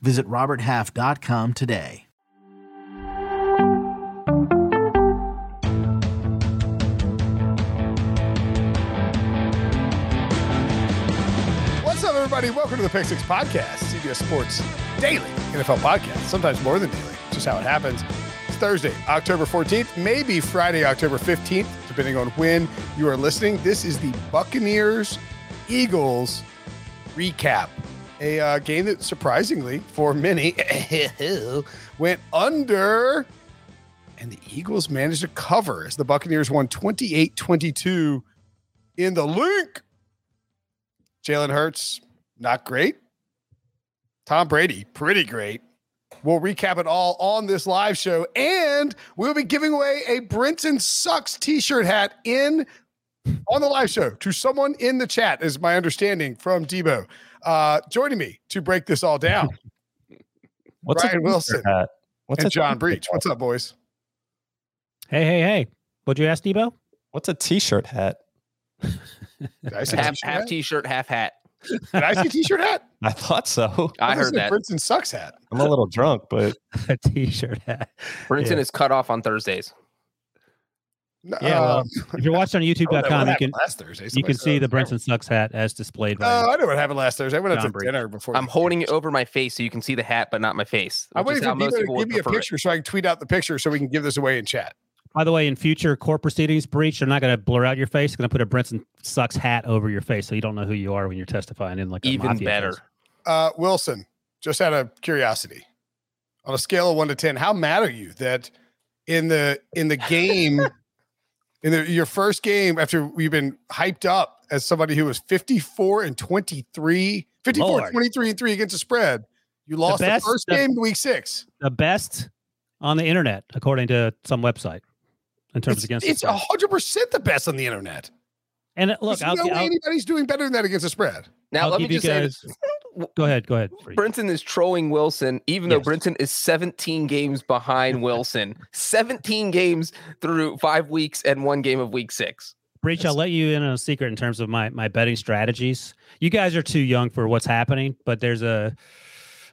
Visit RobertHalf.com today. What's up, everybody? Welcome to the Pick Six Podcast, CBS Sports Daily NFL Podcast. Sometimes more than daily, just how it happens. It's Thursday, October 14th, maybe Friday, October 15th, depending on when you are listening. This is the Buccaneers Eagles recap. A uh, game that surprisingly, for many, went under, and the Eagles managed to cover as the Buccaneers won 28 22 in the link. Jalen Hurts, not great. Tom Brady, pretty great. We'll recap it all on this live show, and we'll be giving away a Brinson Sucks t-shirt hat in on the live show to someone in the chat, is my understanding from Debo. Uh, joining me to break this all down, What's Brian Wilson hat? What's and John t-shirt Breech. What's up, boys? Hey, hey, hey. What'd you ask, Debo? What's a t-shirt hat? Did I say half t-shirt half hat? t-shirt, half hat. Did I see t-shirt hat? I thought so. I thought heard said that. Brinson Sucks hat. I'm a little drunk, but a t-shirt hat. Brinson Yeah. is cut off on Thursdays. No, Yeah, well, If you're watching on I don't know what YouTube.com, you can last Thursday. you can see the Brinson Sucks hat as displayed by Oh, I know what happened last Thursday. I went out John to Breech. dinner before. I'm holding it over my face so you can see the hat, but not my face. I'm which waiting for most Debo people to give me a prefer it. picture so I can tweet out the picture so we can give this away in chat. By the way, in future court proceedings, Breech, they're not going to blur out your face. They're going to put a Brinson Sucks hat over your face, so you don't know who you are when you're testifying in like a Even mafia better. Uh, Wilson, just out of curiosity, on a scale of one to ten, how mad are you that in the in the game, in the, your first game after we've been hyped up as somebody who was 54 and 23, 54, Lord. 23 and three against the spread, you lost the, best- first game in week six. The best on the internet, according to some website, in terms It's, against the it's spread. hundred percent the best on the internet. And look, There's I'll, no I'll, anybody's doing better than that against the spread. Now I'll let me give you just say this. Go ahead, go ahead. Brinson is trolling Wilson, even though Yes. Brinson is 17 games behind Wilson. 17 games through five weeks and one game of week six. Breech, I'll let you in on a secret in terms of my my betting strategies. You guys are too young for what's happening, but there's a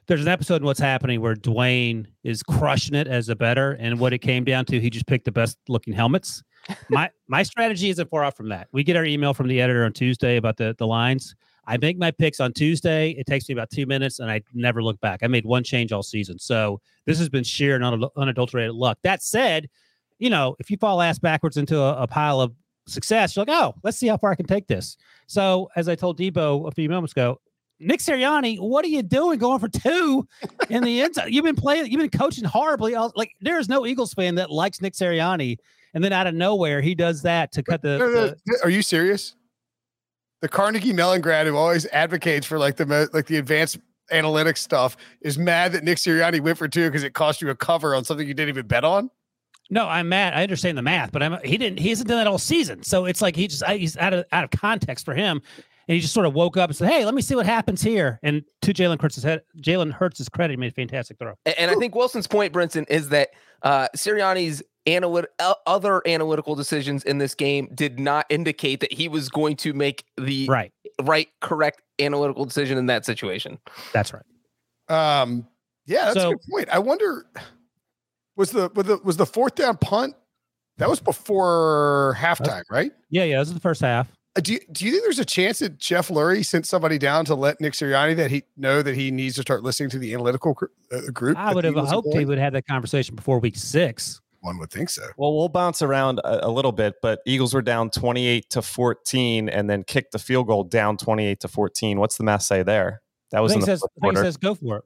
there's an episode in what's happening where Dwayne is crushing it as a better, and what it came down to, he just picked the best looking helmets. My my strategy isn't far off from that. We get our email from the editor on Tuesday about the the lines. I make my picks on Tuesday. It takes me about two minutes, and I never look back. I made one change all season, so this has been sheer and unadul- unadulterated luck. That said, you know, if you fall ass backwards into a, a pile of success, you're like, oh, let's see how far I can take this. So, as I told Debo a few moments ago, Nick Sirianni, what are you doing going for two in the end? You've been playing, you've been coaching horribly. all- Like, there is no Eagles fan that likes Nick Sirianni. And then out of nowhere, he does that to cut the. No, no, the- Are you serious? The Carnegie Mellon grad who always advocates for like the mo- like the advanced analytics stuff is mad that Nick Sirianni went for two because it cost you a cover on something you didn't even bet on. no, I'm mad. I understand the math, but I'm he didn't. He hasn't done that all season. So it's like he just he's out of out of context for him, and he just sort of woke up and said, "Hey, let me see what happens here." And to Jalen Hurts' head, Jalen Hurts' credit, he made a fantastic throw. A- And I think Wilson's point, Brinson, is that uh, Sirianni's analyt- other analytical decisions in this game did not indicate that he was going to make the Right. right, correct analytical decision in that situation. That's right. Um, yeah, that's a good point. I wonder was the was the was the fourth down punt that was before halftime, right? Yeah, yeah. This is the first half. Uh, Do you, do you think there's a chance that Jeff Lurie sent somebody down to let Nick Sirianni that he know that he needs to start listening to the analytical gr- uh, group? I would have hoped he would have that conversation before week six. One would think so. well, we'll bounce around a, a little bit. But Eagles were down 28 to 14, and then kicked the field goal down 28 to 14. What's the math say there? That was in Thing the says, fourth thing quarter. says go for it.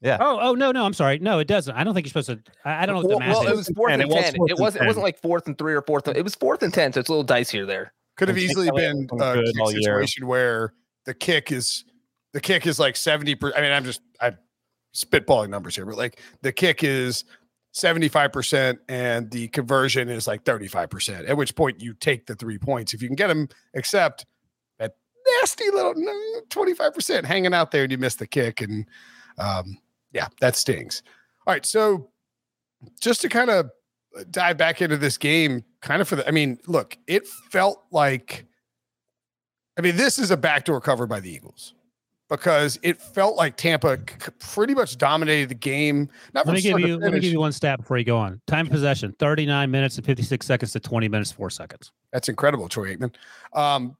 Yeah. Oh, oh no, no. I'm sorry. No, it doesn't. I don't think you're supposed to. I, I don't know what well, the math well, is. it was fourth And and, it was ten. fourth It and wasn't. It wasn't 10. like fourth and three or fourth. And, it was fourth and ten, so it's a little dicier there. Could have easily been a was good kick all year. situation where the kick is the kick is like 70 per, I mean, I'm just I'm spitballing numbers here, but like the kick is 75% and the conversion is like 35%, at which point you take the three points if you can get them, except that nasty little 25% hanging out there and you miss the kick. And um, yeah, that stings. All right. So just to kind of dive back into this game, kind of for the, I mean, look, it felt like, I mean, this is a backdoor cover by the Eagles because it felt like Tampa pretty much dominated the game. Not let me give you let me give you one stat before you go on. Time possession: thirty nine minutes and fifty six seconds to twenty minutes four seconds. That's incredible, Troy Aikman. Um,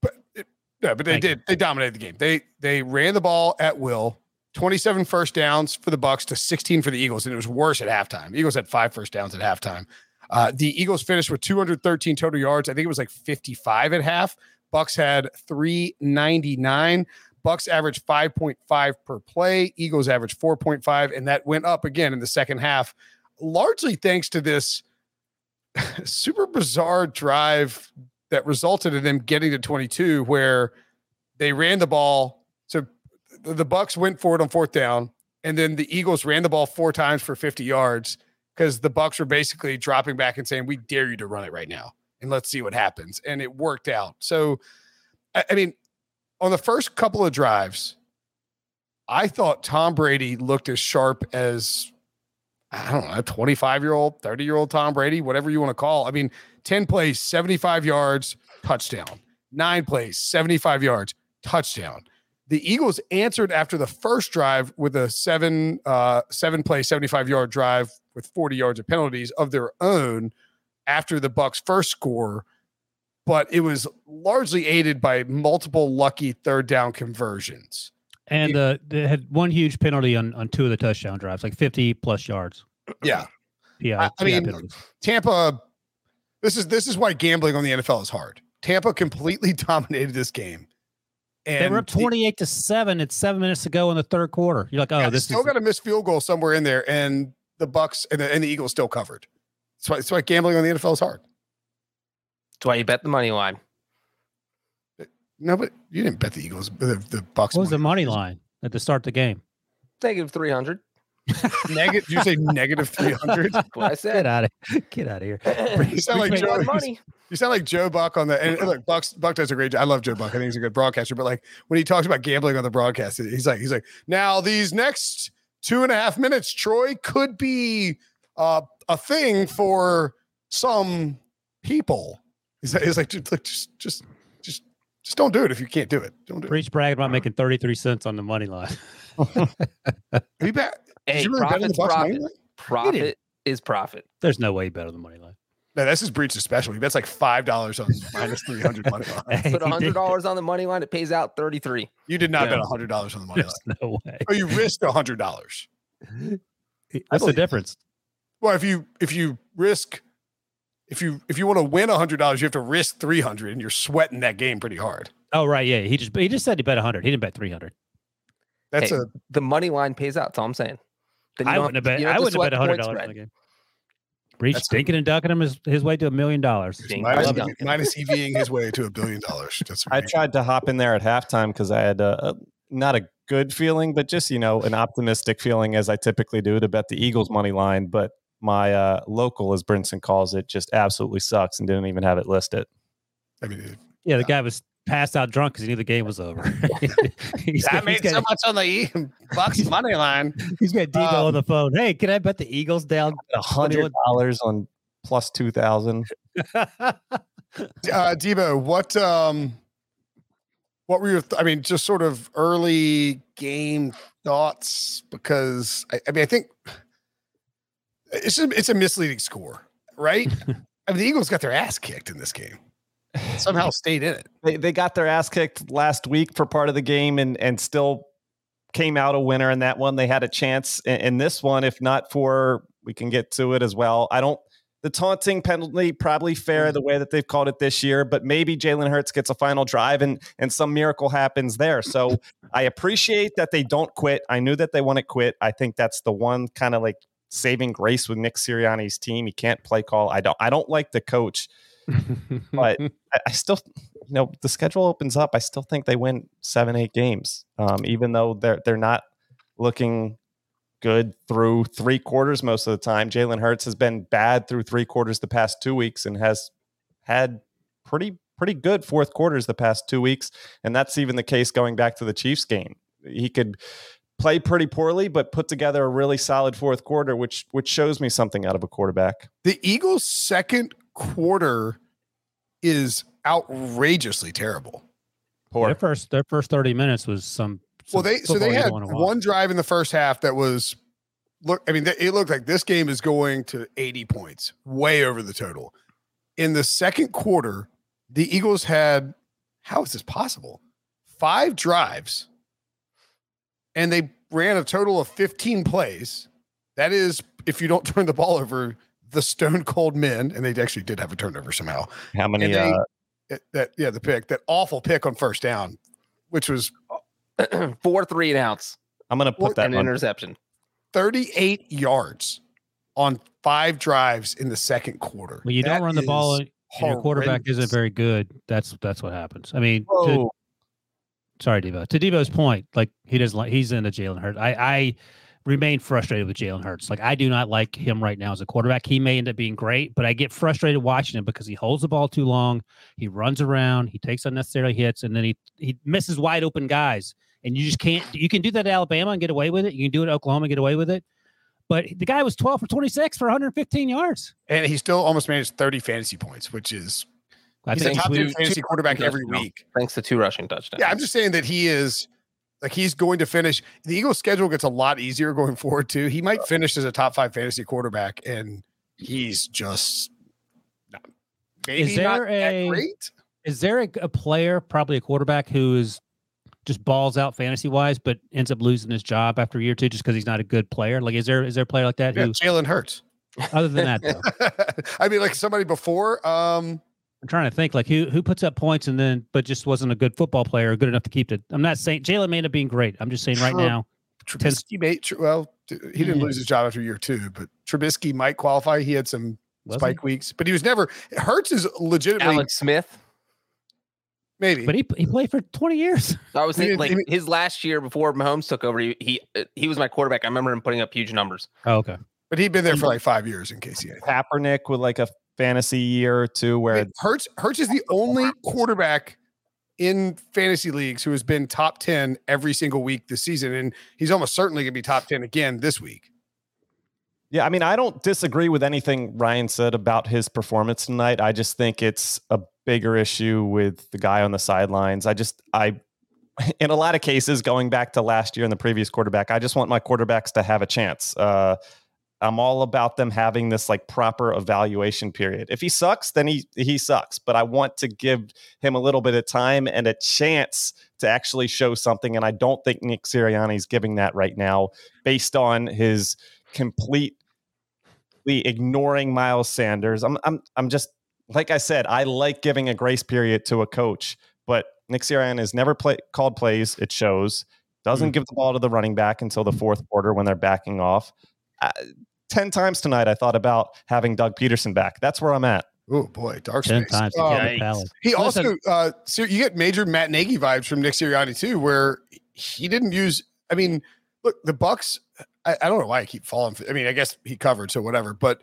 but it, yeah, but they Thank did. You. They dominated the game. They they ran the ball at will. 27 first downs for the Bucks to 16 for the Eagles, and it was worse at halftime. Eagles had five first downs at halftime. Uh, the Eagles finished with 213 total yards. I think it was like 55 at half. Bucks had 399. Bucks averaged 5.5 per play. Eagles averaged 4.5, and that went up again in the second half, largely thanks to this super bizarre drive that resulted in them getting to 22, where they ran the ball. So the Bucks went for it on fourth down, and then the Eagles ran the ball four times for 50 yards because the Bucks were basically dropping back and saying, "We dare you to run it right now, and let's see what happens." And it worked out. So, I mean, on the first couple of drives, I thought Tom Brady looked as sharp as I don't know, 25 year old, 30 year old Tom Brady, whatever you want to call. I mean, 10 plays, 75 yards, touchdown. Nine plays, 75 yards, touchdown. The Eagles answered after the first drive with a seven, uh, seven play, 75 yard drive with 40 yards of penalties of their own after the Bucks first score but it was largely aided by multiple lucky third down conversions. And uh, they had one huge penalty on, on two of the touchdown drives, like 50 plus yards. Yeah. Yeah. I, I mean, penalties. Tampa, this is this is why gambling on the NFL is hard. Tampa completely dominated this game. And they were up 28 the, to 7 It's seven minutes to go in the third quarter. You're like, oh, yeah, this still is... got a missed field goal somewhere in there, and the Bucks and the, and the Eagles still covered. That's why, that's why gambling on the NFL is hard. That's why you bet the money line. No, but you didn't bet the Eagles. The, the Bucks. What was the money line at the start of the game? Negative three hundred. negative? You say negative three hundred? What I said. Get out of get out of here. you sound like Joe. Money. You sound like Joe Buck on the. And look, Buck Buck does a great job. I love Joe Buck. I think he's a good broadcaster. But like when he talks about gambling on the broadcast, he's like he's like now these next two and a half minutes, Troy could be uh, a thing for some people. He's, he's like, just, just, just, just, just don't do it if you can't do it. Don't do Preach it. brag about uh-huh. making 33 cents on the money line. you bet. Hey, you really profit's profit. Profit is profit. There's no way better than money line. No, that's his breach of special. He bets like five dollars on minus three hundred money line. Put hundred dollars on the money line, it pays out thirty three. You did not yeah. bet hundred dollars on the money There's line. No way. Oh, you risked hundred dollars. That's the difference? Well, if you if you risk if you if you want to win a hundred dollars, you have to risk three hundred, and you're sweating that game pretty hard. Oh right, yeah. He just he just said he bet hundred. He didn't bet three hundred. That's hey, a the money line pays out. That's all I'm saying. I wouldn't have bet. I wouldn't have bet hundred dollars on the game. Breech stinking and ducking him his, his way to a million dollars. Minus, minus EVing his way to a billion dollars. I tried to hop in there at halftime because I had a, a, not a good feeling, but just you know an optimistic feeling as I typically do to bet the Eagles money line. But my uh, local, as Brinson calls it, just absolutely sucks and didn't even have it listed. I mean, yeah, the guy was passed out drunk because he knew the game was over. he's, I made so much on the Bucks money line. He's got Debo um, on the phone. Hey, can I bet the Eagles down a hundred dollars on plus two thousand? uh, Debo, what um, what were your? Th- I mean, just sort of early game thoughts because I, I mean, I think it's a, it's a misleading score, right? I mean, the Eagles got their ass kicked in this game. Somehow stayed in it. They they got their ass kicked last week for part of the game and and still came out a winner in that one. They had a chance in, in this one, if not for we can get to it as well. I don't the taunting penalty probably fair hmm. the way that they've called it this year, but maybe Jalen Hurts gets a final drive and and some miracle happens there. So I appreciate that they don't quit. I knew that they want to quit. I think that's the one kind of like saving grace with Nick Sirianni's team. He can't play call. I don't I don't like the coach, but I, I, still you know the schedule opens up. I still think they win seven eight games, um, even though they're they're not looking good through three quarters most of the time. Jalen Hurts has been bad through three quarters the past two weeks and has had pretty pretty good fourth quarters the past two weeks, and that's even the case going back to the Chiefs game. He could play pretty poorly, but put together a really solid fourth quarter, which which shows me something out of a quarterback. The Eagles' second quarter is outrageously terrible. Poor. Their first their first thirty minutes was some. Well, they so they had don't wanna watch. one drive in the first half that was look. I mean, th- it looked like this game is going to 80 points, way over the total. In the second quarter, the Eagles had how is this possible? Five drives, and they ran a total of 15 plays. That is, if you don't turn the ball over, the stone cold men, and they actually did have a turnover somehow. How many? They- uh, that yeah, the pick, that awful pick on first down, which was Four three and outs I'm going to Well, put that an on. interception. 38 yards on five drives in the second quarter. When you That don't run the ball and your quarterback isn't very good, that's that's what happens. I mean, to, Whoa. Sorry, Debo. To Debo's point, like he doesn't like he's into Jalen Hurts. I I remain frustrated with Jalen Hurts. Like I do not like him right now as a quarterback. He may end up being great, but I get frustrated watching him because he holds the ball too long. He runs around. He takes unnecessary hits, and then he he misses wide open guys. And you just can't. You can do that at Alabama and get away with it. You can do it at Oklahoma and get away with it. But the guy was 12 for 26 for 115 yards. And he still almost managed 30 fantasy points, which is I he's a top we- 10 fantasy quarterback every week. Thanks to two rushing touchdowns. Yeah, I'm just saying that he is like he's going to finish. The Eagles' schedule gets a lot easier going forward too. He might finish as a top five fantasy quarterback, and he's just not, maybe there not that a- great. Is there a, a player, probably a quarterback, who is just balls out fantasy wise, but ends up losing his job after a year or two just because he's not a good player? Like, is there is there a player like that Yeah, who, Jalen Hurts. other than that, though, I mean, like somebody before. Um, I'm trying to think like who who puts up points and then but just wasn't a good football player good enough to keep it. I'm not saying Jalen may end up being great. I'm just saying right Sure. now, Trubisky made tr- well. He didn't Yeah. lose his job after year two, but Trubisky might qualify. He had some was he? spike weeks, but he was never. Hurts is legitimately Alex Smith. maybe. but he he played for 20 years. I was thinking like he- his last year before Mahomes took over. He he, uh, he was my quarterback. I remember him putting up huge numbers. Oh, okay. but he'd been there for like five years in case he had. Kaepernick with like a fantasy year or two where Hertz Hurts is the only quarterback in fantasy leagues who has been top 10 every single week this season. And he's almost certainly gonna be top 10 again this week. Yeah, I mean, I don't disagree with anything Ryan said about his performance tonight. I just think it's a bigger issue with the guy on the sidelines. I just, I, in a lot of cases, going back to last year and the previous quarterback, I just want my quarterbacks to have a chance. Uh, I'm all about them having this like proper evaluation period. If he sucks, then he he sucks. But I want to give him a little bit of time and a chance to actually show something. And I don't think Nick Sirianni Sirianni's giving that right now, based on his completely ignoring Miles Sanders. I'm I'm I'm just like I said, I like giving a grace period to a coach, but Nick Sirianni has never play, called plays. It shows. Doesn't hmm. give the ball to the running back until the fourth quarter when they're backing off. Uh, Ten times tonight, I thought about having Doug Pederson back. That's where I'm at. Oh boy, dark 10 space. times. Um, Yeah, Palace. he Listen- also uh so you get major Matt Nagy vibes from Nick Sirianni too, where he didn't use I mean, look, the Bucks, I, I don't know why I keep falling for I mean, I guess he covered, so whatever, but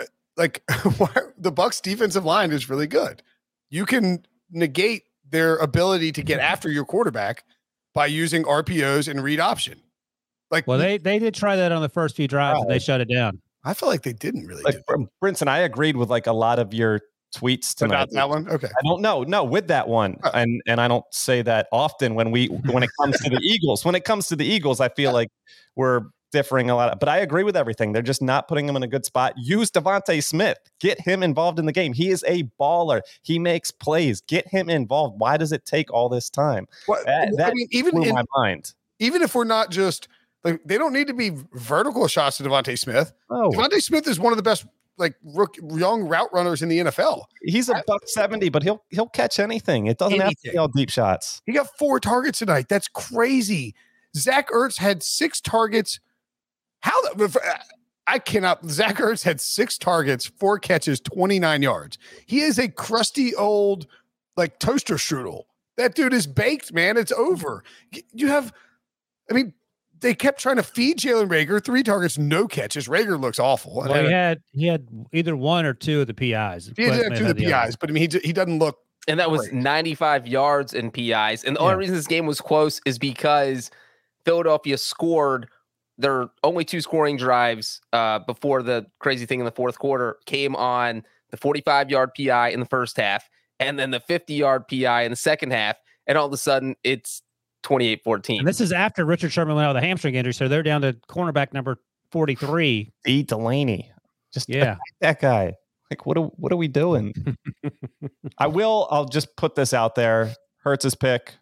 uh, like why, the Bucks defensive line is really good. You can negate their ability to get after your quarterback by using RPOs and read option. Like Well, they they did try that on the first few drives and they shut it down. I felt like they didn't really Like do. Brinson, I agreed with like a lot of your tweets tonight. about that one. Okay. I don't know. No, with that one, Oh. and and I don't say that often when we when it comes to the Eagles. When it comes to the Eagles, I feel like we're differing a lot. But I agree with everything. They're just not putting him in a good spot. Use DeVonta Smith. Get him involved in the game. He is a baller. He makes plays. Get him involved. Why does it take all this time? What, That- I mean, even Blew in, my mind. even if we're not just like they don't need to be vertical shots to DeVonta Smith. Oh, DeVonta Smith is one of the best like rook, young route runners in the NFL. he's a buck seventy, but he'll he'll catch anything. It doesn't have to be all deep shots. He got four targets tonight. That's crazy. Zach Ertz had six targets. How the uh, I cannot. Zach Ertz had six targets, four catches, 29 yards. He is a crusty old like toaster strudel. That dude is baked, man. It's over. You have, I mean, they kept trying to feed Jalen Reagor three targets, no catches. Rager looks awful. Well, he had he had either one or two of the PIs. He did have two of the PIs, but I mean, he he doesn't look. And that was great. 95 yards in PIs. And the yeah. only reason this game was close is because Philadelphia scored their only two scoring drives uh, before the crazy thing in the fourth quarter came on the 45 yard PI in the first half and then the 50 yard PI in the second half. And all of a sudden, it's 28 14. And this is after Richard Sherman went out with a hamstring injury. So they're down to cornerback number 43. Dee Delaney. Just yeah, that guy. Like, what are, what are we doing? I will, I'll just put this out there. Hurts his pick.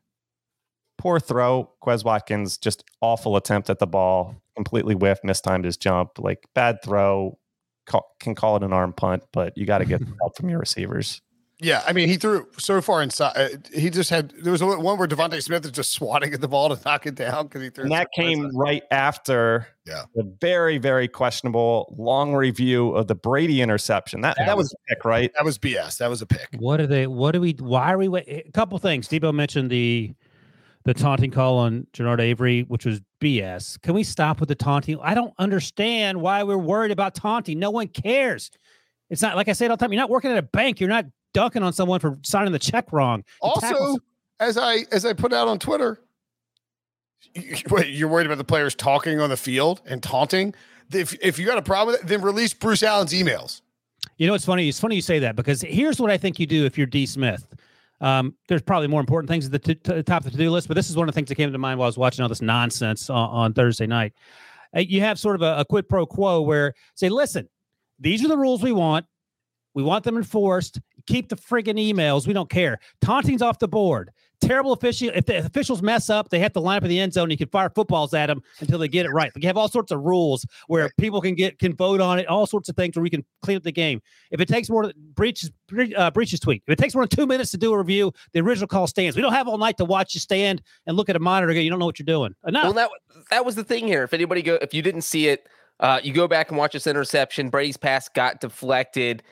Poor throw. Quez Watkins, just awful attempt at the ball. Completely whiffed, mistimed his jump. Like, bad throw. Call, can call it an arm punt, but you got to get help from your receivers. Yeah, I mean, he threw so far inside. Uh, he just had there was one where DeVonta Smith is just swatting at the ball to knock it down because he threw. And that came inside. right after yeah. the very very questionable long review of the Brady interception. That that, that was, was, a pick, right? That was BS. That was a pick. What are they? What do we? Why are we? A couple things. Debo mentioned the the taunting call on Genard Avery, which was BS. Can we stop with the taunting? I don't understand why we're worried about taunting. No one cares. It's not like I say it all the time. You're not working at a bank. You're not dunking on someone for signing the check wrong. also, as I as I put out on Twitter, you're worried about the players talking on the field and taunting. If if you got a problem with it, then release Bruce Allen's emails. You know, it's funny. It's funny you say that because here's what I think you do if you're D. Smith. Um, there's probably more important things at the, t- t- top of the to-do list, but this is one of the things that came to mind while I was watching all this nonsense on, on Thursday night. Uh, you have sort of a, a quid pro quo where say, listen, these are the rules we want. We want them enforced. Keep the friggin' emails. We don't care. Taunting's off the board. Terrible official. If the officials mess up, they have to line up in the end zone. You can fire footballs at them until they get it right. Like you have all sorts of rules where people can get can vote on it. All sorts of things where we can clean up the game. If it takes more Breech's uh, Breech's tweet. If it takes more than two minutes to do a review, the original call stands. We don't have all night to watch you stand and look at a monitor. You don't know what you're doing. Enough. Well, that that was the thing here. If anybody go, if you didn't see it, uh, you go back and watch this interception. Brady's pass got deflected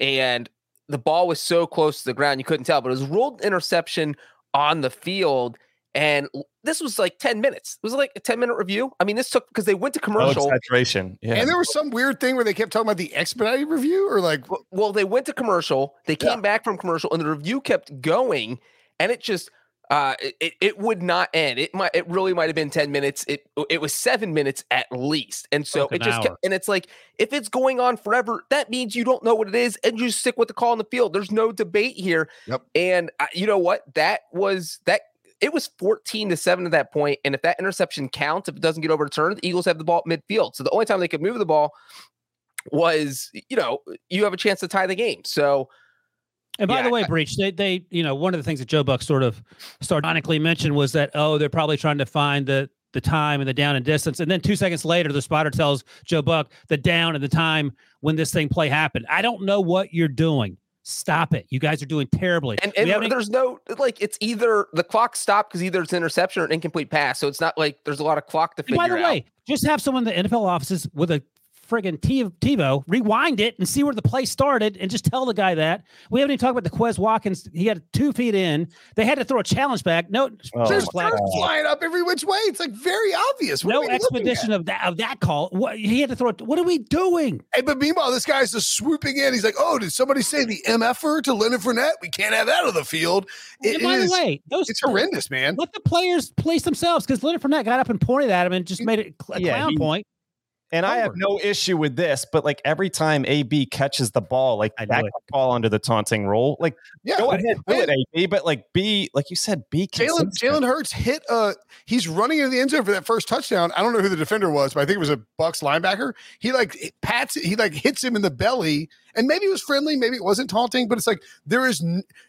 and the ball was so close to the ground you couldn't tell, but it was ruled interception on the field. And this was like 10 minutes. It was like a 10 minute review. I mean, this took because they went to oh, commercial. exaggeration. Yeah. And there was some weird thing where they kept talking about the expedited review or like. Well, they went to commercial. They came yeah. back from commercial and the review kept going. And it just, uh, it, it would not end. It might, it really might have been 10 minutes. It, it was seven minutes at least. And so it just, kept, and it's like, if it's going on forever, that means you don't know what it is and you stick with the call in the field. There's no debate here. Yep. And uh, you know what? That was, that, it was 14 to 7 at that point. And if that interception counts, if it doesn't get overturned, the Eagles have the ball at midfield. So the only time they could move the ball was, you know, you have a chance to tie the game. So, and by yeah, the way, Breech, they, they, you know, one of the things that Joe Buck sort of sardonically mentioned was that, oh, they're probably trying to find the the time and the down and distance. And then two seconds later, the spotter tells Joe Buck the down and the time when this thing play happened. I don't know what you're doing. Stop it. You guys are doing terribly. And, and there's no like it's either the clock stopped because either it's an interception or an incomplete pass. So it's not like there's a lot of clock to figure out. By the out. way, just have someone in the NFL offices with a friggin' TiVo, rewind it and see where the play started and just tell the guy that. We haven't even talked about the Quez Watkins. He had two feet in. They had to throw a challenge back. No, oh, there's birds flying up every which way. It's like very obvious. What no expedition of that of that call. What he had to throw it. What are we doing? Hey, but meanwhile, this guy's just swooping in. He's like, "Oh, did somebody say the MFer to Leonard Fournette? We can't have that on the field." It by is, the way, those it's horrendous, man. Let the players police themselves because Leonard Fournette got up and pointed at him and just made it a yeah, clown he, point. And I have no issue with this, but like every time AB catches the ball, like I that can fall under the taunting rule. Like, yeah, go ahead, do it, AB. But like, B, like you said, B. Jalen Jalen Hurts hit. Uh, he's running into the end zone for that first touchdown. I don't know who the defender was, but I think it was a Bucks linebacker. He like pats, he like hits him in the belly, and maybe it was friendly, maybe it wasn't taunting, but it's like there is,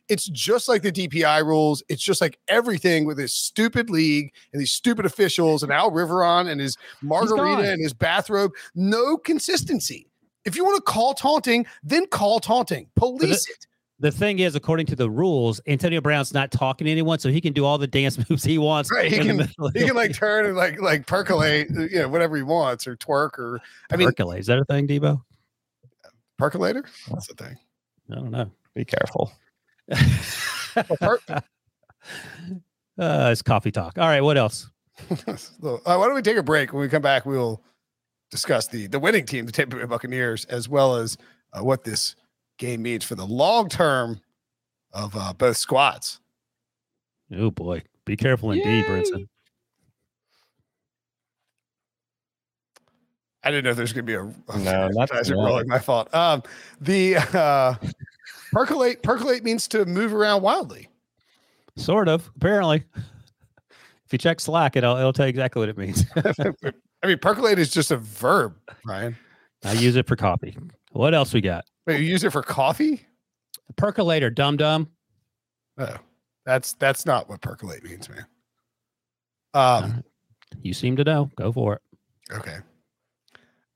it's just like the DPI rules. It's just like everything with this stupid league and these stupid officials and Al Riveron and his margarita and his bathrobe. No consistency. If you want to call taunting, then call taunting. Police it. The thing is, according to the rules, Antonio Brown's not talking to anyone, so he can do all the dance moves he wants. Right. He can, he can like turn and like like percolate, you know, whatever he wants, or twerk, or I mean, percolate. Is that a thing, Debo? Percolator? That's the thing. I don't know. Be careful. uh, it's coffee talk. All right. What else? uh, why don't we take a break? When we come back, we'll discuss the the winning team, the Tampa Bay Buccaneers, as well as uh, what this game means for the long term of uh, both squads. Oh boy, be careful indeed, Brinson. I didn't know there's going to be a, a No, not that's yet. my fault. Um, the uh, percolate percolate means to move around wildly. Sort of, apparently. If you check Slack, it'll it'll tell you exactly what it means. I mean, percolate is just a verb, Ryan. I use it for coffee. What else we got? Wait, you use it for coffee? Percolator, dum dum. Oh, that's that's not what percolate means, man. Um, You seem to know. Go for it. okay.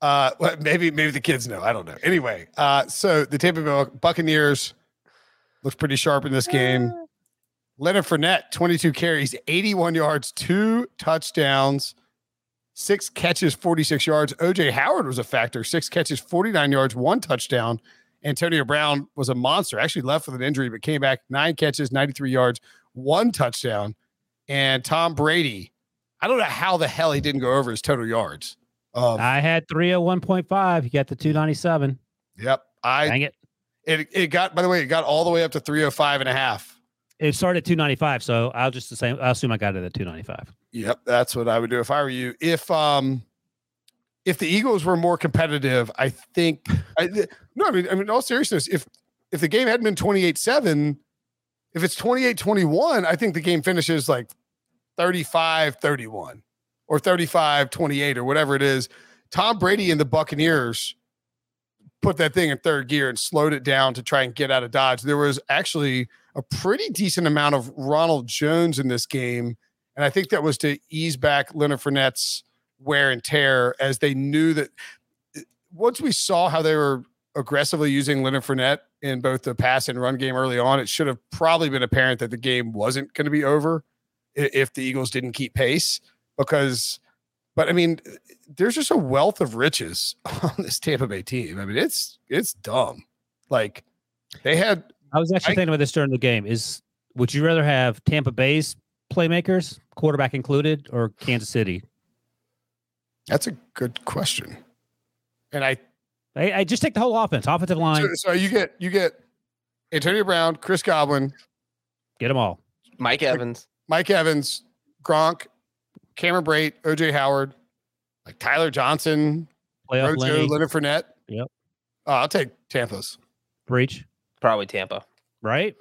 Uh, well, maybe maybe the kids know. I don't know. Anyway, uh, so the Tampa Bay Buccaneers looks pretty sharp in this game. Leonard Fournette, 22 carries, 81 yards, two touchdowns, six catches, 46 yards. OJ Howard was a factor, six catches, 49 yards, one touchdown. Antonio Brown was a monster, actually left with an injury, but came back nine catches, 93 yards, one touchdown. And Tom Brady, I don't know how the hell he didn't go over his total yards. Um, I had 301.5. You got the 297. yep. I Dang it. it, it got by the way, it got all the way up to 305 and a half. It started at 295. So I'll just the same. I'll assume I got it at 295. Yep, that's what I would do if I were you. If um if the Eagles were more competitive, I think I no, I mean I mean in all seriousness, if if the game hadn't been 28-7, if it's 28-21, I think the game finishes like 35-31 or 35-28 or whatever it is. Tom Brady and the Buccaneers put that thing in third gear and slowed it down to try and get out of dodge. There was actually a pretty decent amount of Ronald Jones in this game. And I think that was to ease back Leonard Fournette's wear and tear as they knew that eh, once we saw how they were aggressively using Leonard Fournette in both the pass and run game early on, it should have probably been apparent that the game wasn't going to be over if the Eagles didn't keep pace. Because, but I mean, there's just a wealth of riches on this Tampa Bay team. I mean, it's it's dumb. Like they had I was actually I- thinking about this during the game. Is would you rather have Tampa Bay's playmakers, quarterback included, or Kansas City? that's a good question. And I I, I just take the whole offense, offensive line, so, so you get you get Antonio Brown, Chris Godwin, get them all. Mike Evans. Mike Evans, Gronk, Cameron Brate, OJ Howard, like Tyler Johnson, Playoff Rojo, Lenny, Leonard Fournette. Yep. Oh, I'll take Tampa's. Breech, Probably Tampa. right?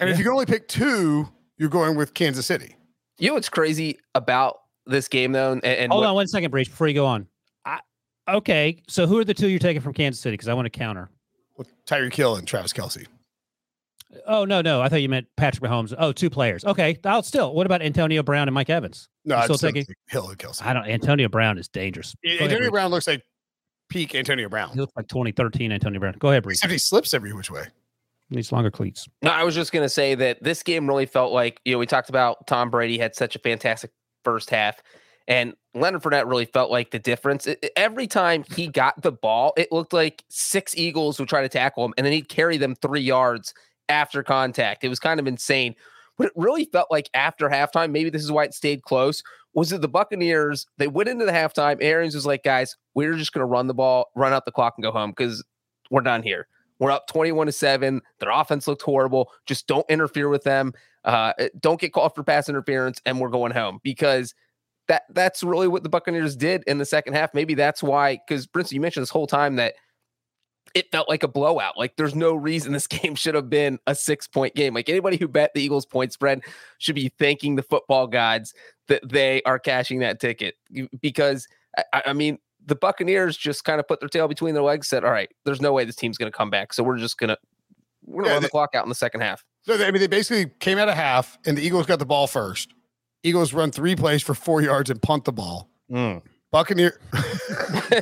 And if you can only pick two, you're going with Kansas City. You know what's crazy about this game though, and, and Hold what- on one second, Breech, before you go on. I, okay, so who are the two you're taking from Kansas City? Because I want to counter. With Tyreek Hill and Travis Kelce. Oh no, no, I thought you meant Patrick Mahomes. Oh, two players. Okay, I'll still. What about Antonio Brown and Mike Evans? No, I'd still still taking- Hill and Kelce. I don't. Antonio Brown is dangerous. Go ahead, Antonio Breech. Brown looks like peak Antonio Brown. He looks like 2013 Antonio Brown. Go ahead, Breech. Except he slips every which way. Needs longer cleats. No, I was just gonna say that this game really felt like you know we talked about Tom Brady had such a fantastic first half, and Leonard Fournette really felt like the difference. It- it- every time he got the ball, it looked like six Eagles would try to tackle him, and then he'd carry them three yards after contact. It was kind of insane. But it really felt like after halftime, maybe this is why it stayed close. Was it the Buccaneers? They went into the halftime. Arians was like, guys, we're just going to run the ball, run out the clock, and go home because we're done here. We're up 21 to 7. Their offense looked horrible. Just don't interfere with them. Uh, don't get called for pass interference, and we're going home because that that's really what the Buccaneers did in the second half. Maybe that's why, because Prince, you mentioned this whole time that it felt like a blowout. Like there's no reason this game should have been a six point game. Like anybody who bet the Eagles point spread should be thanking the football gods that they are cashing that ticket because I, I mean the Buccaneers just kind of put their tail between their legs, said, "All right, there's no way this team's going to come back, so we're just gonna we're gonna Yeah, run the clock out in the second half." So they, I mean, they basically came out of half, and the Eagles got the ball first. Eagles run three plays for four yards and punt the ball. Mm. Buccaneer.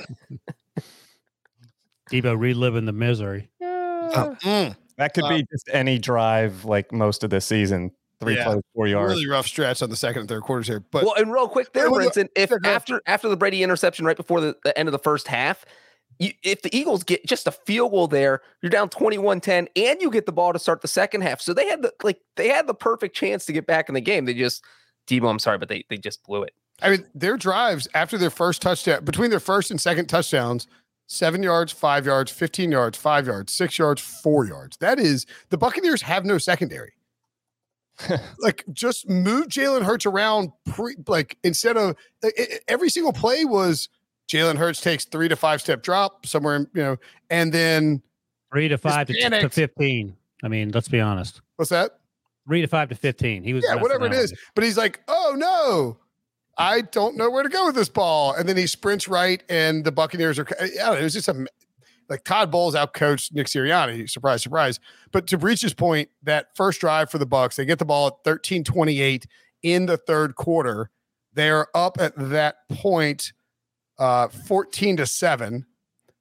Debo reliving the misery. Uh, mm, That could Uh, be just any drive like most of the season. Three Yeah. plays, four yards. really rough stretch on the second and third quarters here. But well, and real quick there, Brinson, if yeah, go ahead. after after the Brady interception right before the, the end of the first half, you, if the Eagles get just a field goal there, you're down 21-10 and you get the ball to start the second half. So they had the like they had the perfect chance to get back in the game. They just Debo, I'm sorry, but they they just blew it. I mean, their drives after their first touchdown, between their first and second touchdowns, seven yards, five yards, 15 yards, five yards, six yards, four yards. That is the Buccaneers have no secondary. like just move Jalen Hurts around pre, like instead of it, every single play was Jalen Hurts takes three to five step drop somewhere, in, you know, and then three to five to, to, 15. I mean, let's be honest. What's that? Three to five to 15. He was, yeah, whatever it is. But he's like, oh no, I don't know where to go with this ball. And then he sprints right, and the Buccaneers are. I know, it was just a like Todd Bowles outcoached Nick Sirianni. Surprise, surprise. But to Breech's point, that first drive for the Bucks, they get the ball at 13-28 in the third quarter. They're up at that point, uh, 14 to 7.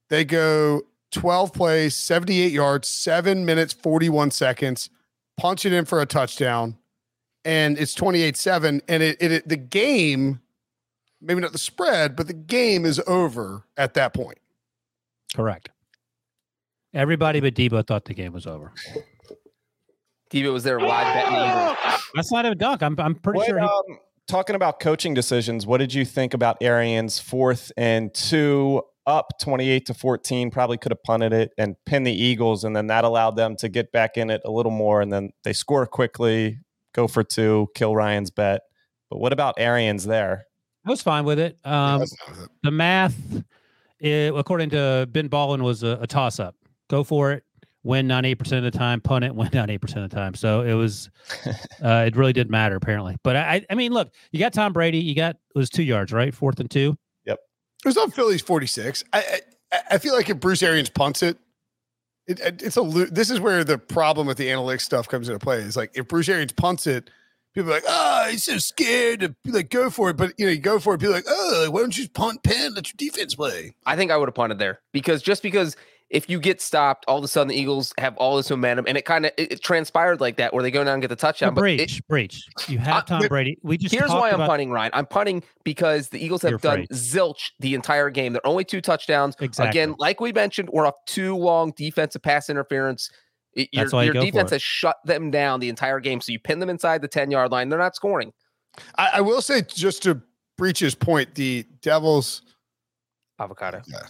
They go 12 plays, 78 yards, seven minutes, 41 seconds, punch it in for a touchdown and it's 28-7 and it, it, it the game maybe not the spread but the game is over at that point. Correct. Everybody but debo thought the game was over. Debo was there live betting that's not a dunk. I'm, I'm pretty what, sure he- um, talking about coaching decisions what did you think about arians fourth and two up 28 to 14 probably could have punted it and pinned the eagles and then that allowed them to get back in it a little more and then they score quickly go for two, kill Ryan's bet. But what about Arians there? I was fine with it. Um, the math, it, according to Ben Baldwin, was a, a toss up. Go for it, win 98% of the time, punt it, win 98% of the time. So it was, uh, it really didn't matter apparently. But I, I mean, look, you got Tom Brady, you got, it was two yards, right? Fourth and two. Yep. It was on Philly's 46. I, I, I feel like if Bruce Arians punts it, it, it, it's a this is where the problem with the analytics stuff comes into play. Is like if Bruce Arians punts it, people are like, oh, he's so scared to like go for it. But you know, you go for it, people are like, oh, why don't you just punt, pen, let your defense play? I think I would have punted there because just because if you get stopped, all of a sudden the Eagles have all this momentum, and it kind of it, it, transpired like that, where they go down and get the touchdown. But Breech, it, Breech. You have Tom uh, Brady. We just here's why I'm about- punting, Ryan. I'm punting because the Eagles have done zilch the entire game. They're only two touchdowns. Exactly. Again, like we mentioned, we're off two long defensive pass interference. Your, your you defense has shut them down the entire game. So you pin them inside the 10 yard line. They're not scoring. I, I will say, just to Breech's point, the Devils avocado. Yeah.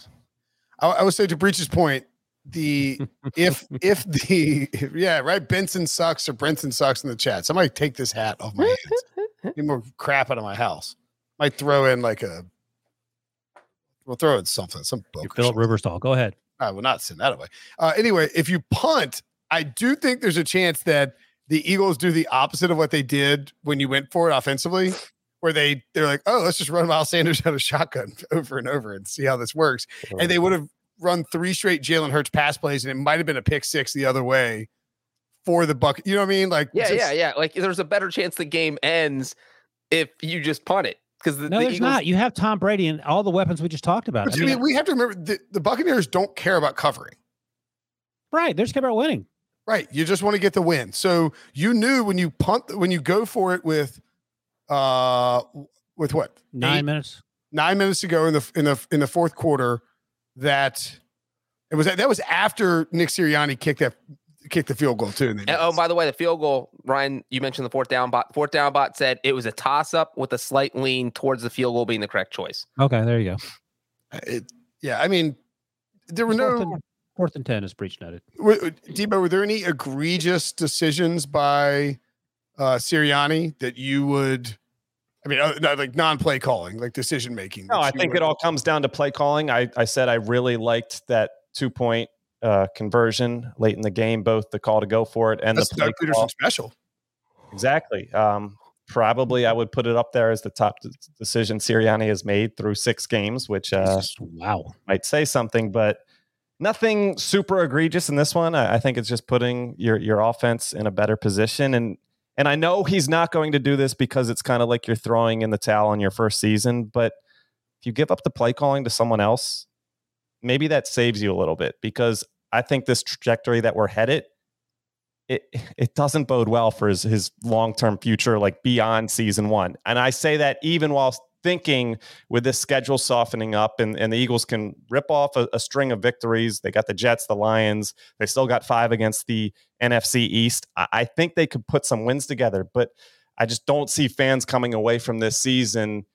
I, I would say to Breech's point, the if if the if, yeah right Benson sucks or Brenton sucks in the chat. Somebody take this hat off my hands. Get more crap out of my house. Might throw in like a. We'll throw in something. Some Philip Riverstal. Go ahead. I will not send that away. Uh, anyway, if you punt, I do think there's a chance that the Eagles do the opposite of what they did when you went for it offensively where they they're like, oh, let's just run Miles Sanders out of shotgun over and over and see how this works. Uh-huh. And they would have run three straight Jalen Hurts pass plays, and it might have been a pick six the other way for the bucket. You know what I mean? Like, yeah, just, yeah, yeah. Like, there's a better chance the game ends if you just punt it. Because the, no, the there's Eagles... not. You have Tom Brady and all the weapons we just talked about. I mean, we have to remember the, the Buccaneers don't care about covering. Right, they're just care about winning. Right, you just want to get the win. So you knew when you punt, when you go for it with, uh, with what nine Eight, minutes, nine minutes to go in the in the in the fourth quarter that it was that was after Nick Sirianni kicked that kicked the field goal too. And, oh, by the way, the field goal, Ryan, you mentioned the fourth down bot. Fourth down bot said it was a toss up with a slight lean towards the field goal being the correct choice. Okay, there you go. It, yeah, I mean, there were fourth no and, fourth and ten is breach netted. Were, Debo, were there any egregious decisions by uh, Sirianni that you would? I mean, uh, like non-play calling, like decision making. No, I think it all comes down to play calling. I, I said I really liked that two-point uh, conversion late in the game, both the call to go for it and That's the play Doug Pederson special. Exactly. Um, probably I would put it up there as the top d- decision Sirianni has made through six games, which uh, wow might say something, but nothing super egregious in this one. I, I think it's just putting your your offense in a better position and and I know he's not going to do this because it's kind of like you're throwing in the towel on your first season, but if you give up the play calling to someone else, maybe that saves you a little bit because I think this trajectory that we're headed, it it doesn't bode well for his his long term future, like beyond season one. And I say that even while thinking with this schedule softening up and, and the Eagles can rip off a, a, string of victories. They got the Jets, the Lions. They still got five against the NFC East. I, I think they could put some wins together, but I just don't see fans coming away from this season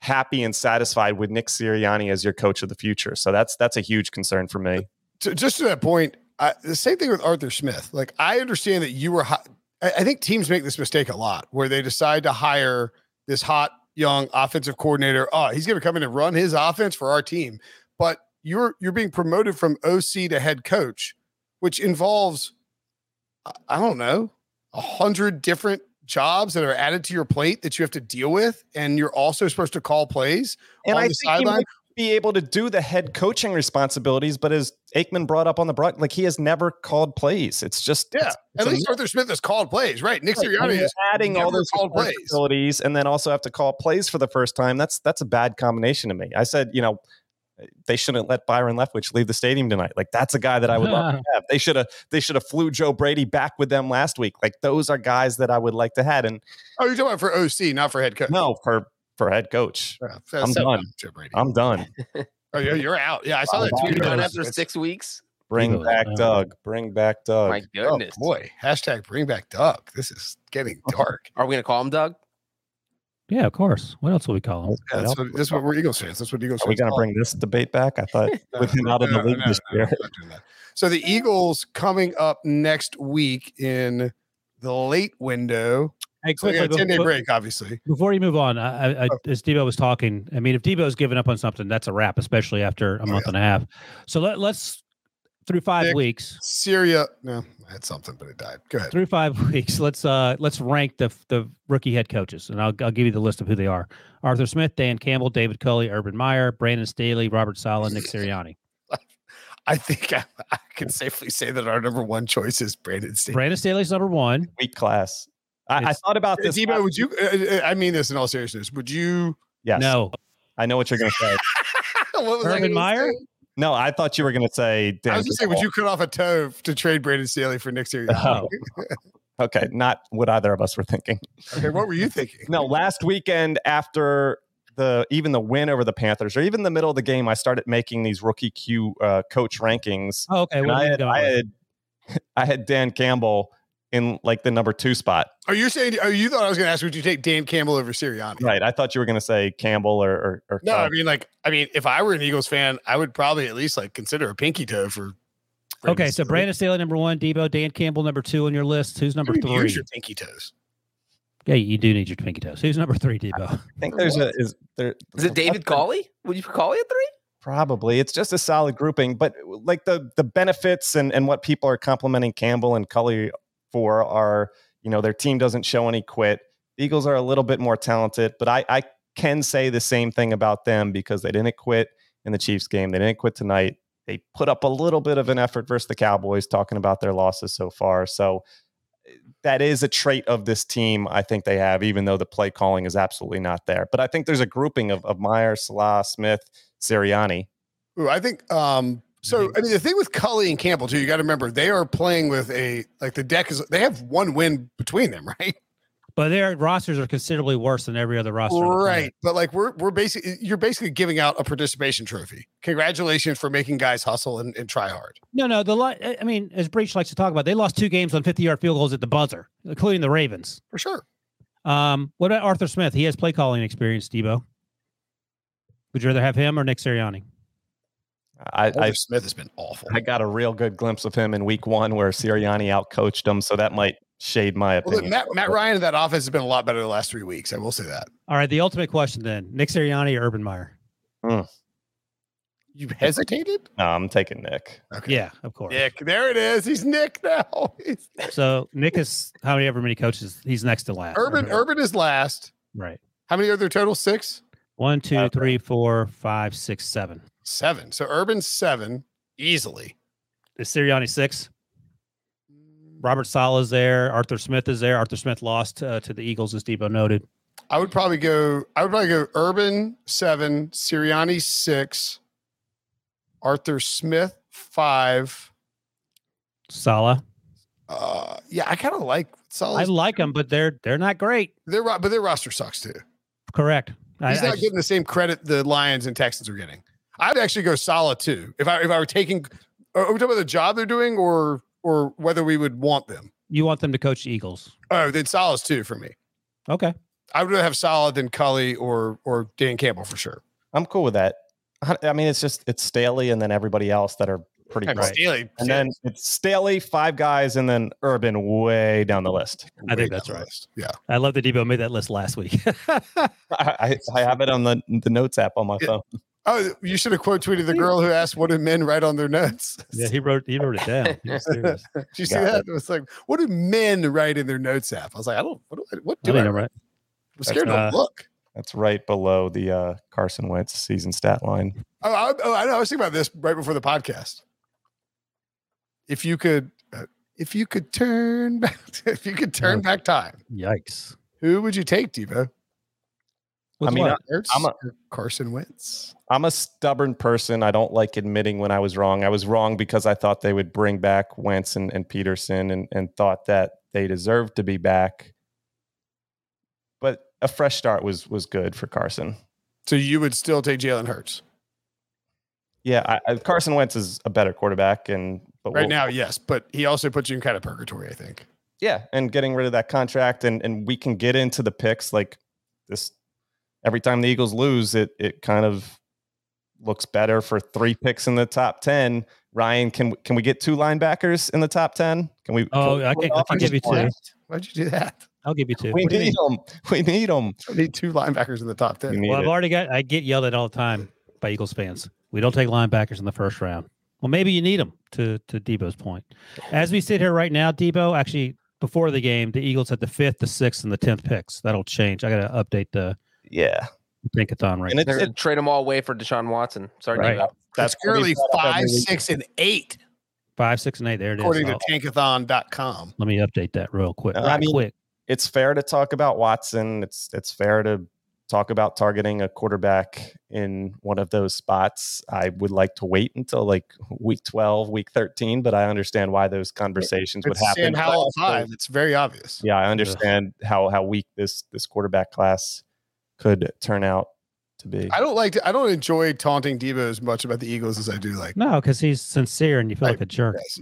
happy and satisfied with Nick Sirianni as your coach of the future. So that's that's a huge concern for me. To, just to that point, I, the same thing with Arthur Smith. Like I understand that you were. Hi- I, I think teams make this mistake a lot, where they decide to hire this hot young offensive coordinator. Oh, he's going to come in and run his offense for our team. But you're you're being promoted from OC to head coach, which involves I don't know a hundred different jobs that are added to your plate that you have to deal with, and you're also supposed to call plays and on I the sideline. Be able to do the head coaching responsibilities, but as Aikman brought up on the broad, like he has never called plays. It's just Yeah, it's- it's at least Arthur Smith has called plays, right? Nick Sirianni is adding all those called plays. responsibilities and then also have to call plays for the first time. That's that's a bad combination to me. I said, you know, they shouldn't let Byron Leftwich leave the stadium tonight. Like that's a guy that I would love to have. They should have they should have flew Joe Brady back with them last week. Like those are guys that I would like to have. And Oh, you're talking about for OC, not for head coach. no, for for head coach, Yeah, I'm so- done. Joe Brady. I'm done. oh, you're, you're out. Yeah, I saw I'm that tweet. You're done after six weeks. Bring Eagles, back uh, Doug. Bring back Doug. My Oh goodness. boy! Hashtag bring back Doug. This is getting dark. Are we gonna call him Doug? Yeah, of course. What else will we call him? Yeah, that's, what, that's what we're Eagles fans. That's what Eagles Are we fans. going to bring this debate back? I thought it. with him out of the No, league no, this no, year. I'm not doing that. So the Eagles coming up next week in the late window. Hey, So yeah, quickly, ten day before- break, obviously. Before you move on, I, I, I, Oh. as Debo was talking, I mean, if Debo's given up on something, that's a wrap, especially after a Oh, month yeah. and a half. So let, let's through five Nick. weeks, Syria. No, I had something, but it died. Go ahead. through five weeks, let's uh let's rank the the rookie head coaches, and I'll I'll give you the list of who they are: Arthur Smith, Dan Campbell, David Culley, Urban Meyer, Brandon Staley, Robert Saleh, Nick Sirianni. I think I, I can safely say that our number one choice is Brandon Staley. Brandon Staley's number one. Weak class. I, I thought about this. Debo, would you? uh, uh, I mean this in all seriousness. Would you? yes. No, I know what you're going to say. what was Urban Meyer? say? No, I thought you were going to say. I Dan was just saying, would you cut off a toe to trade Brandon Staley for Nick Sirianni? Oh. Okay, not what either of us were thinking. okay, what were you thinking? No, last weekend after the even the win over the Panthers, or even the middle of the game, I started making these rookie Q uh, coach rankings. oh, okay. And What I are you had, going I had I had Dan Campbell in like the number two spot. Are you saying? Oh, you thought I was going to ask? Would you take Dan Campbell over Sirianni? Right. I thought you were going to say Campbell or or, or No, I mean, like, I mean, if I were an Eagles fan, I would probably at least like consider a pinky toe for. Okay, so Brandon Staley number one, Debo, Dan Campbell number two on your list. Who's number You three? Use your pinky toes. Yeah, you do need your pinky toes. Who's number three, Debo? I think there's a is there Is it David Culley? Would you call at three? Probably. It's just a solid grouping, but like the the benefits and and what people are complimenting Campbell and Culley for are, you know, their team doesn't show any quit. The Eagles are a little bit more talented, but I I can say the same thing about them because they didn't quit in the Chiefs game. They didn't quit tonight. They put up a little bit of an effort versus the Cowboys talking about their losses so far. So that is a trait of this team I think they have, even though the play calling is absolutely not there. But I think there's a grouping of, of Meyer, Saleh, Smith, Sirianni. Ooh, I think. um So I mean, the thing with Culley and Campbell too, you got to remember they are playing with a like the deck is. They have one win between them, right? But their rosters are considerably worse than every other roster. on the planet. Right, but like we're we're basically you're basically giving out a participation trophy. Congratulations for making guys hustle and, and try hard. No, no. The I mean, as Breech likes to talk about, they lost two games on 50 yard field goals at the buzzer, including the Ravens. For sure. Um, what about Arthur Smith? He has play calling experience, Debo. Would you rather have him or Nick Sirianni? I, Arthur I Smith has been awful. I got a real good glimpse of him in week one where Sirianni outcoached him, so that might shade my Well, opinion. Matt, Matt Ryan in that offense has been a lot better the last three weeks. I will say that. All right, the ultimate question then: Nick Sirianni or Urban Meyer? Hmm. You hesitated? no, I'm taking Nick. Okay. Yeah, of course. Nick, there it is. He's Nick now. He's- So Nick is how many ever many coaches? He's next to last. Urban, Urban is last. Right. How many are there total? Six? One, two, Okay. three, four, five, six, seven. Seven. So Urban's seven easily. Is Sirianni six? Robert Saleh is there. Arthur Smith is there. Arthur Smith lost uh, to the Eagles, as Debo noted. I would probably go. I would probably go Urban seven, Sirianni six, Arthur Smith five. Saleh. Uh, yeah, I kind of like Saleh. I like them, but they're they're not great. They're but their roster sucks too. Correct. He's I not just- getting the same credit the Lions and Texans are getting. I'd actually go Saleh too. If I if I were taking, are we talking about the job they're doing or or whether we would want them? you want them to coach the Eagles. Oh, then Saleh's too for me. Okay. I would have Saleh than Culley or or Dan Campbell for sure. I'm cool with that. I I mean, it's just it's Staley and then everybody else that are pretty And great. Staley, And then it's Staley, five guys, and then Urban way down the list. I think that's right. list. Yeah. I love that Debo made that list last week. I, I, I have it on the, the notes app on my Yeah. phone. Oh, you should have quote tweeted the girl who asked, "What do men write on their notes?" yeah, he wrote he wrote it down. He was. Did you see Got that? It was like, "What do men write in their notes app?" I was like, "I don't. What do I? What do I? think I'm write? I'm scared uh, to look." That's right below the uh, Carson Wentz season stat line. Oh, I, oh, I know. I was thinking about this right before the podcast. If you could, uh, if you could turn back, if you could turn Oh. back time, Yikes. who would you take, Debo? With I mean? I, I'm a- Carson Wentz. I'm a stubborn person. I don't like admitting when I was wrong. I was wrong because I thought they would bring back Wentz and, and Pederson and, and thought that they deserved to be back. But a fresh start was was good for Carson. So you would still take Jalen Hurts Yeah, I, I, Carson Wentz is a better quarterback, and but right we'll- now, yes, but he also puts you in kind of purgatory. I think. yeah, and getting rid of that contract, and and we can get into the picks like this. Every time the Eagles lose, it it kind of looks better for three picks in the top ten. Ryan, can can we get two linebackers in the top ten? Can we? Oh, can I can- I can give you two. Why'd you do that? I'll give you two. We What need them. We need them. I need two linebackers in the top ten. We Well, I've it. already got. I get yelled at all the time by Eagles fans. We don't take linebackers in the first round. Well, maybe you need them. To to Debo's point, as we sit here right now, Debo actually before the game, the Eagles had the fifth, the sixth, and the tenth picks. That'll change. I got to update the Yeah, Tankathon, right. and it's it, trade them all away for Deshaun Watson. Sorry, Right. Debo. That's what we currently brought up five, six, and eight, Five, six, and eight. There it is. according to I'll- tankathon.com. let me update that real quick. I Right mean, quick. it's fair to talk about Watson. It's it's fair to talk about targeting a quarterback in one of those spots. I would like to wait until like week 12, week 13, but I understand why those conversations would happen. Sam But Howell five. It's very obvious. Yeah, I understand how how weak this this quarterback class could turn out to be. I don't like. To, I don't enjoy taunting Debo as much about the Eagles as I do like. No, because he's sincere and you feel Right. like a jerk. Yes,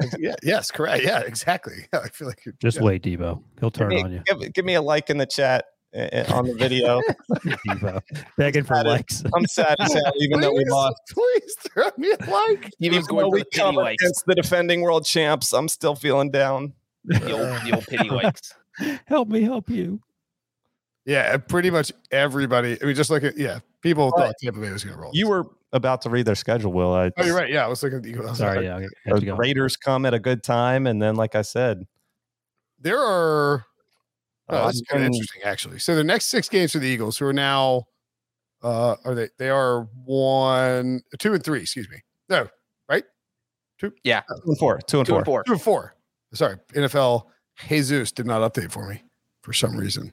yeah, yeah, yes, correct. Yeah, exactly. Yeah, I feel like you're Just yeah. wait, Debo. He'll give, turn me, on you. give, give me a like in the chat uh, uh, on the video. Debo. Begging for Sad as- likes. I'm sad as hell, even though we lost. Please throw me a like. He Even going though we the pity covered likes. against the defending world champs, I'm still feeling down. The old, the old pity likes. help me help you. Yeah, pretty much everybody. I mean, just look at yeah. People All thought right. Tampa Bay was going to roll. You were about to read their schedule, Will. I Oh, you're right. Yeah, I was looking at the Eagles. I Sorry, yeah, the have to go. Raiders come at a good time, and then, like I said, There are. Oh, uh, this kind of interesting, actually. So the next six games for the Eagles, who are now, uh, are they? They are one, two, and three. Excuse me. No, right? two and four, two and Two four. and four. Two and four. Sorry, NFL Jesus did not update for me for some reason.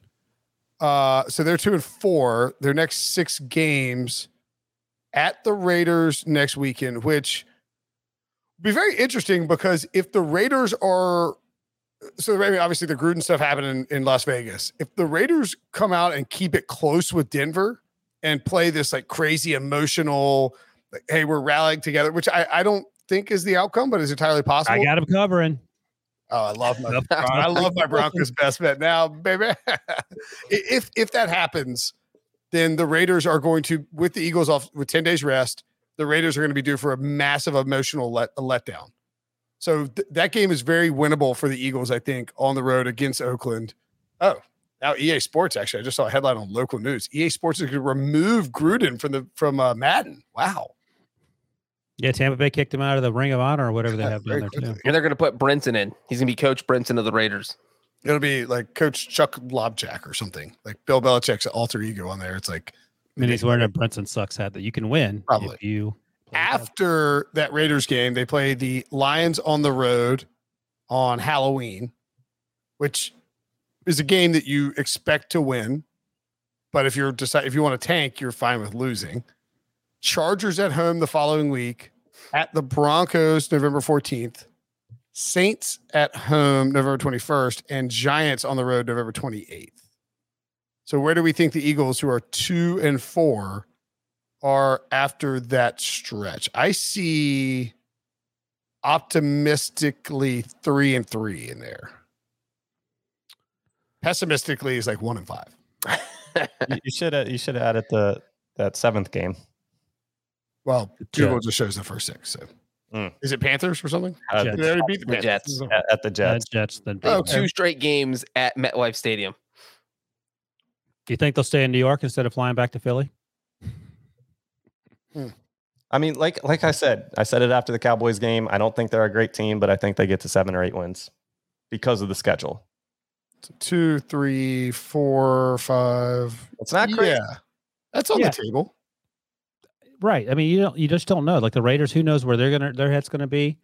Uh, so they're two and four. Their next six games at the Raiders next weekend, which be very interesting because if the Raiders are so obviously the Gruden stuff happened in, in Las Vegas. If the Raiders come out and keep it close with Denver and play this like crazy emotional, like, hey, we're rallying together, which I, I don't think is the outcome, but is entirely possible. I got him covering. Oh, I love my I love my Broncos best bet now, baby. if if that happens, then the Raiders are going to with the Eagles off with 10 days rest, the Raiders are going to be due for a massive emotional let a letdown. So th- that game is very winnable for the Eagles, I think, on the road against Oakland. Oh, now EA Sports actually, I just saw a headline on local news. EA Sports is going to remove Gruden from the from uh, Madden. Wow. Yeah, Tampa Bay kicked him out of the Ring of Honor or whatever they have down there too. quickly. And they're going to put Brinson in. He's going to be Coach Brinson of the Raiders. It'll be like Coach Chuck Lobjack or something, like Bill Belichick's alter ego on there. It's like I mean, he's wearing a Brinson sucks hat that you can win Probably. if you play well. after that Raiders game, they play the Lions on the road on Halloween, which is a game that you expect to win. But if you're decide if you want to tank, you're fine with losing. Chargers at home the following week at the Broncos November 14th. Saints at home November 21st and Giants on the road November 28th. So where do we think the Eagles who are 2 and 4 are after that stretch? I see optimistically 3 and 3 in there. pessimistically is like one and five. you, you should have you should have added the that seventh game. Well, The Google Jets. just shows the first six. So, Mm. is it Panthers or something? Uh, Jets. They already beat the, The Jets. at, at the Jets. Jets. Then Oh, beat- okay. Two straight games at MetLife Stadium. Do you think they'll stay in New York instead of flying back to Philly? I mean, like like I said, I said it after the Cowboys game. I don't think they're a great team, but I think they get to seven or eight wins because of the schedule. Two, three, four, five. It's not crazy. Yeah, that's on Yeah. the table. Right. I mean, you don't. You just don't know. Like the Raiders, who knows where they're gonna their head's gonna be.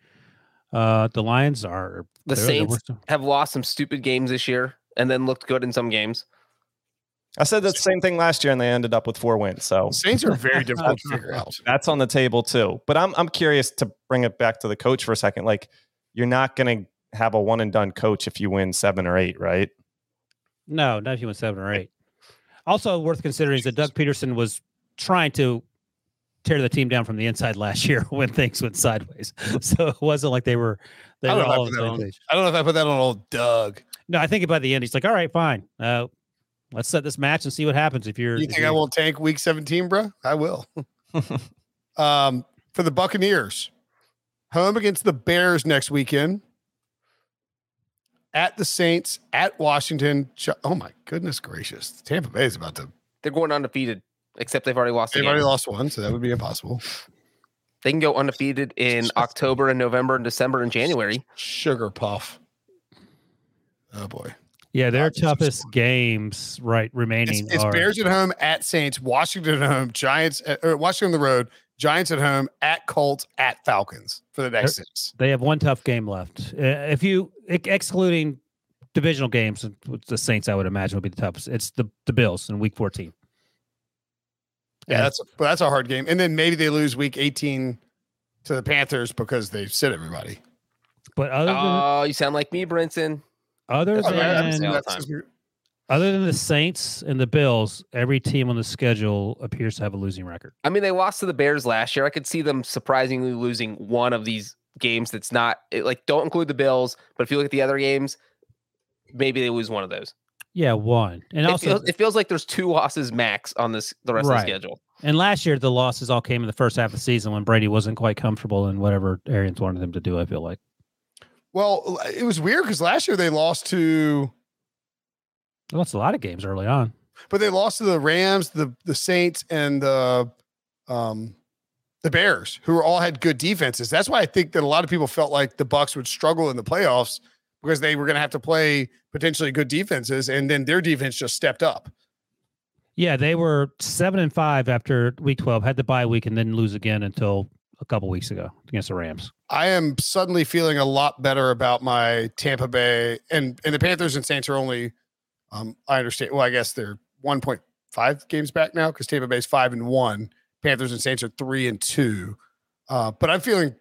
Uh, the Lions are The Saints worst- have lost some stupid games this year and then looked good in some games. I said the same thing last year, and they ended up with four wins. So Saints are very difficult to figure out. that's on the table too. But I'm I'm curious to bring it back to the coach for a second. Like, you're not going to have a one and done coach if you win seven or eight, right? No, not if you went seven or eight. Also worth considering is that Doug Pederson was trying to tear the team down from the inside last year when things went sideways. So it wasn't like they were they I were don't know if I all on put the that same on- page. I don't know if I put that on old Doug. No, I think by the end he's like, all right, fine. Uh, let's set this match and see what happens if you're. You think I you're- won't tank week 17, bro? I will. um, for the Buccaneers, home against the Bears next weekend, at the Saints, at Washington. Oh my goodness gracious! Tampa Bay is about to. They're going undefeated, except they've already lost. They've already lost one, so that would be impossible. They can go undefeated in October and November and December and January. Sugar puff. Oh boy! Yeah, their Rodgers toughest games right remaining It's, it's are Bears at home, at Saints, Washington at home, Giants, at, or Washington on the road, Giants at home, at Colts, at Falcons for the next six. they have one tough game left. Uh, if you ex- excluding divisional games, the Saints I would imagine would be the toughest. It's the the Bills in Week 14. Yeah, And- that's a, that's a hard game. And then maybe they lose week 18 to the Panthers because they sit everybody. But other than Oh, you sound like me, Brinson. other than all the that's- other than the Saints and the Bills, every team on the schedule appears to have a losing record. I mean, they lost to the Bears last year. I could see them surprisingly losing one of these games that's not it, like don't include the Bills, but if you look at the other games, maybe they lose one of those. Yeah, one. And it, also feels, it feels like there's two losses max on this the rest Right. of the schedule. and last year the losses all came in the first half of the season when Brady wasn't quite comfortable in whatever Arians wanted him to do, I feel like. Well, it was weird because last year they lost to, They lost a lot of games early on. but they lost to the Rams, the the Saints, and the um the Bears, who all had good defenses. That's why I think that a lot of people felt like the Bucks would struggle in the playoffs because they were going to have to play potentially good defenses, and then their defense just stepped up. Yeah, they were seven and five after week twelve, had the bye week, and then lose again until a couple weeks ago against the Rams. I am suddenly feeling a lot better about my Tampa Bay and and the Panthers and Saints are only um I understand well I guess they're 1.5 games back now cuz Tampa Bay's 5 and 1 Panthers and Saints are 3 and 2 uh but I'm feeling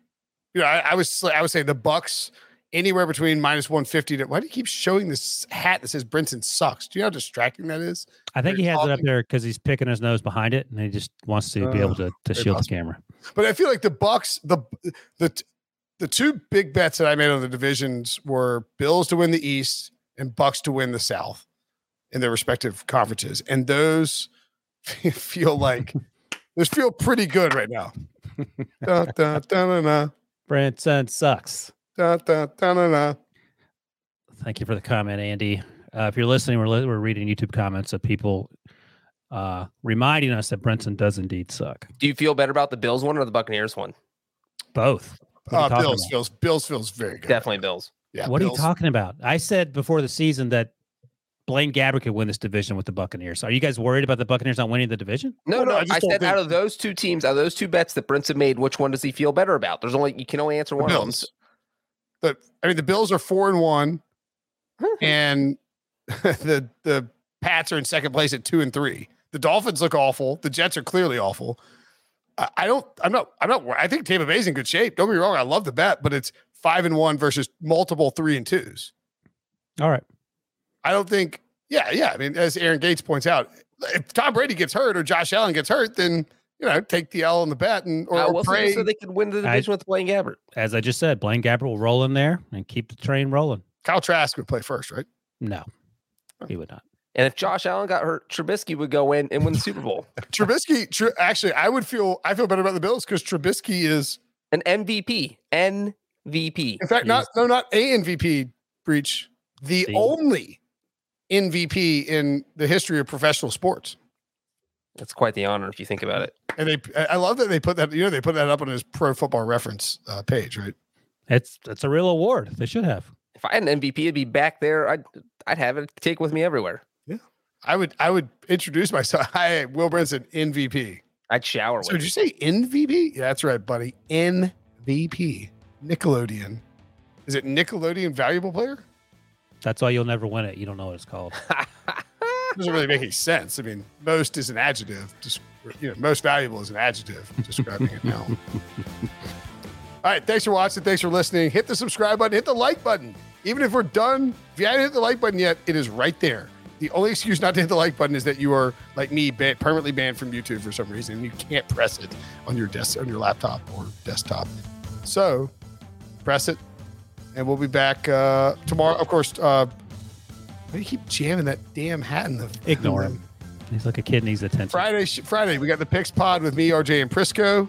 you know I, I was I would say the Bucks anywhere between minus 150 to why do you keep showing this hat that says Brinson sucks do you know how distracting that is I think They're he has it up there because he's picking his nose behind it, and he just wants to be Uh, able to, to shield possible. the camera. But I feel like the Bucks, the the the two big bets that I made on the divisions were Bills to win the East and Bucks to win the South in their respective conferences, and those feel like those feel pretty good right now. da, da, da, da, da, Brinson sucks. Da, da, da, da, da. Thank you for the comment, Andy. Uh, if you're listening, we're li- we're reading YouTube comments of people uh, reminding us that Brinson does indeed suck. Do you feel better about the Bills one or the Buccaneers one? Both. What Uh, Bills about? feels Bills feels very good. Definitely Bills. Yeah. what are you talking about? I said before the season that Blaine Gabbert could win this division with the Buccaneers. Are you guys worried about the Buccaneers not winning the division? No, Well, no, no. I I, just don't said out of those two teams, out of those two bets that Brinson made, which one does he feel better about? There's only you can only answer The one of them. Bills. The I mean the Bills are four and one, and the the Pats are in second place at two and three. The Dolphins look awful. The Jets are clearly awful. I, I don't. I'm not. I'm not. I think Tampa Bay's in good shape. Don't me wrong. I love the bet, but it's five and one versus multiple three and twos. All right. I don't think. Yeah, yeah. I mean, as Aaron Gates points out, if Tom Brady gets hurt or Josh Allen gets hurt, then you know take the L on the bet and or, Uh, or pray. just said they could win the I- division with Blaine Gabbert. As I just said, Blaine Gabbert will roll in there and keep the train rolling. Kyle Trask would play first, right? No. He would not. And if Josh Allen got hurt, Trubisky would go in and win the Super Bowl. Trubisky, tr- actually, I would feel I feel better about the Bills because Trubisky is, An MVP. MVP. in fact, not no, not a MVP Breech, the The- only MVP in the history of professional sports. That's quite the honor if you think about it. And they, I love that they put that. You know, they put that up on his Pro Football Reference uh, page, right? It's it's a real award. They should have. If I had an MVP, it'd be back there. I'd I'd have it take with me everywhere. Yeah, I would, I would introduce myself. Hi, Will Brinson, MVP. I'd shower So with did you say MVP? Yeah, that's right, buddy. MVP. Nickelodeon. Is it Nickelodeon Valuable Player? That's why you'll never win it. You don't know what it's called. doesn't really make any sense. I mean, most is an adjective. Just you know, most valuable is an adjective describing it now. All right, thanks for watching. Thanks for listening. Hit the subscribe button. Hit the like button. Even if we're done, if you haven't hit the like button yet, it is right there. The only excuse not to hit the like button is that you are like me, ban- permanently banned from YouTube for some reason, you can't press it on your desk, on your laptop or desktop. So, press it, and we'll be back uh, tomorrow. Of course, uh, why do you keep jamming that damn hat in the Ignore him. He's like a kid needs attention. Friday, Friday, we got the Picks Pod with me, RJ, and Prisco.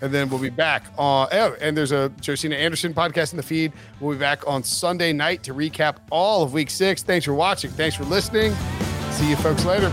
And then we'll be back on. Oh, and there's a Josina Anderson podcast in the feed. We'll be back on Sunday night to recap all of week six. Thanks for watching. Thanks for listening. See you folks later.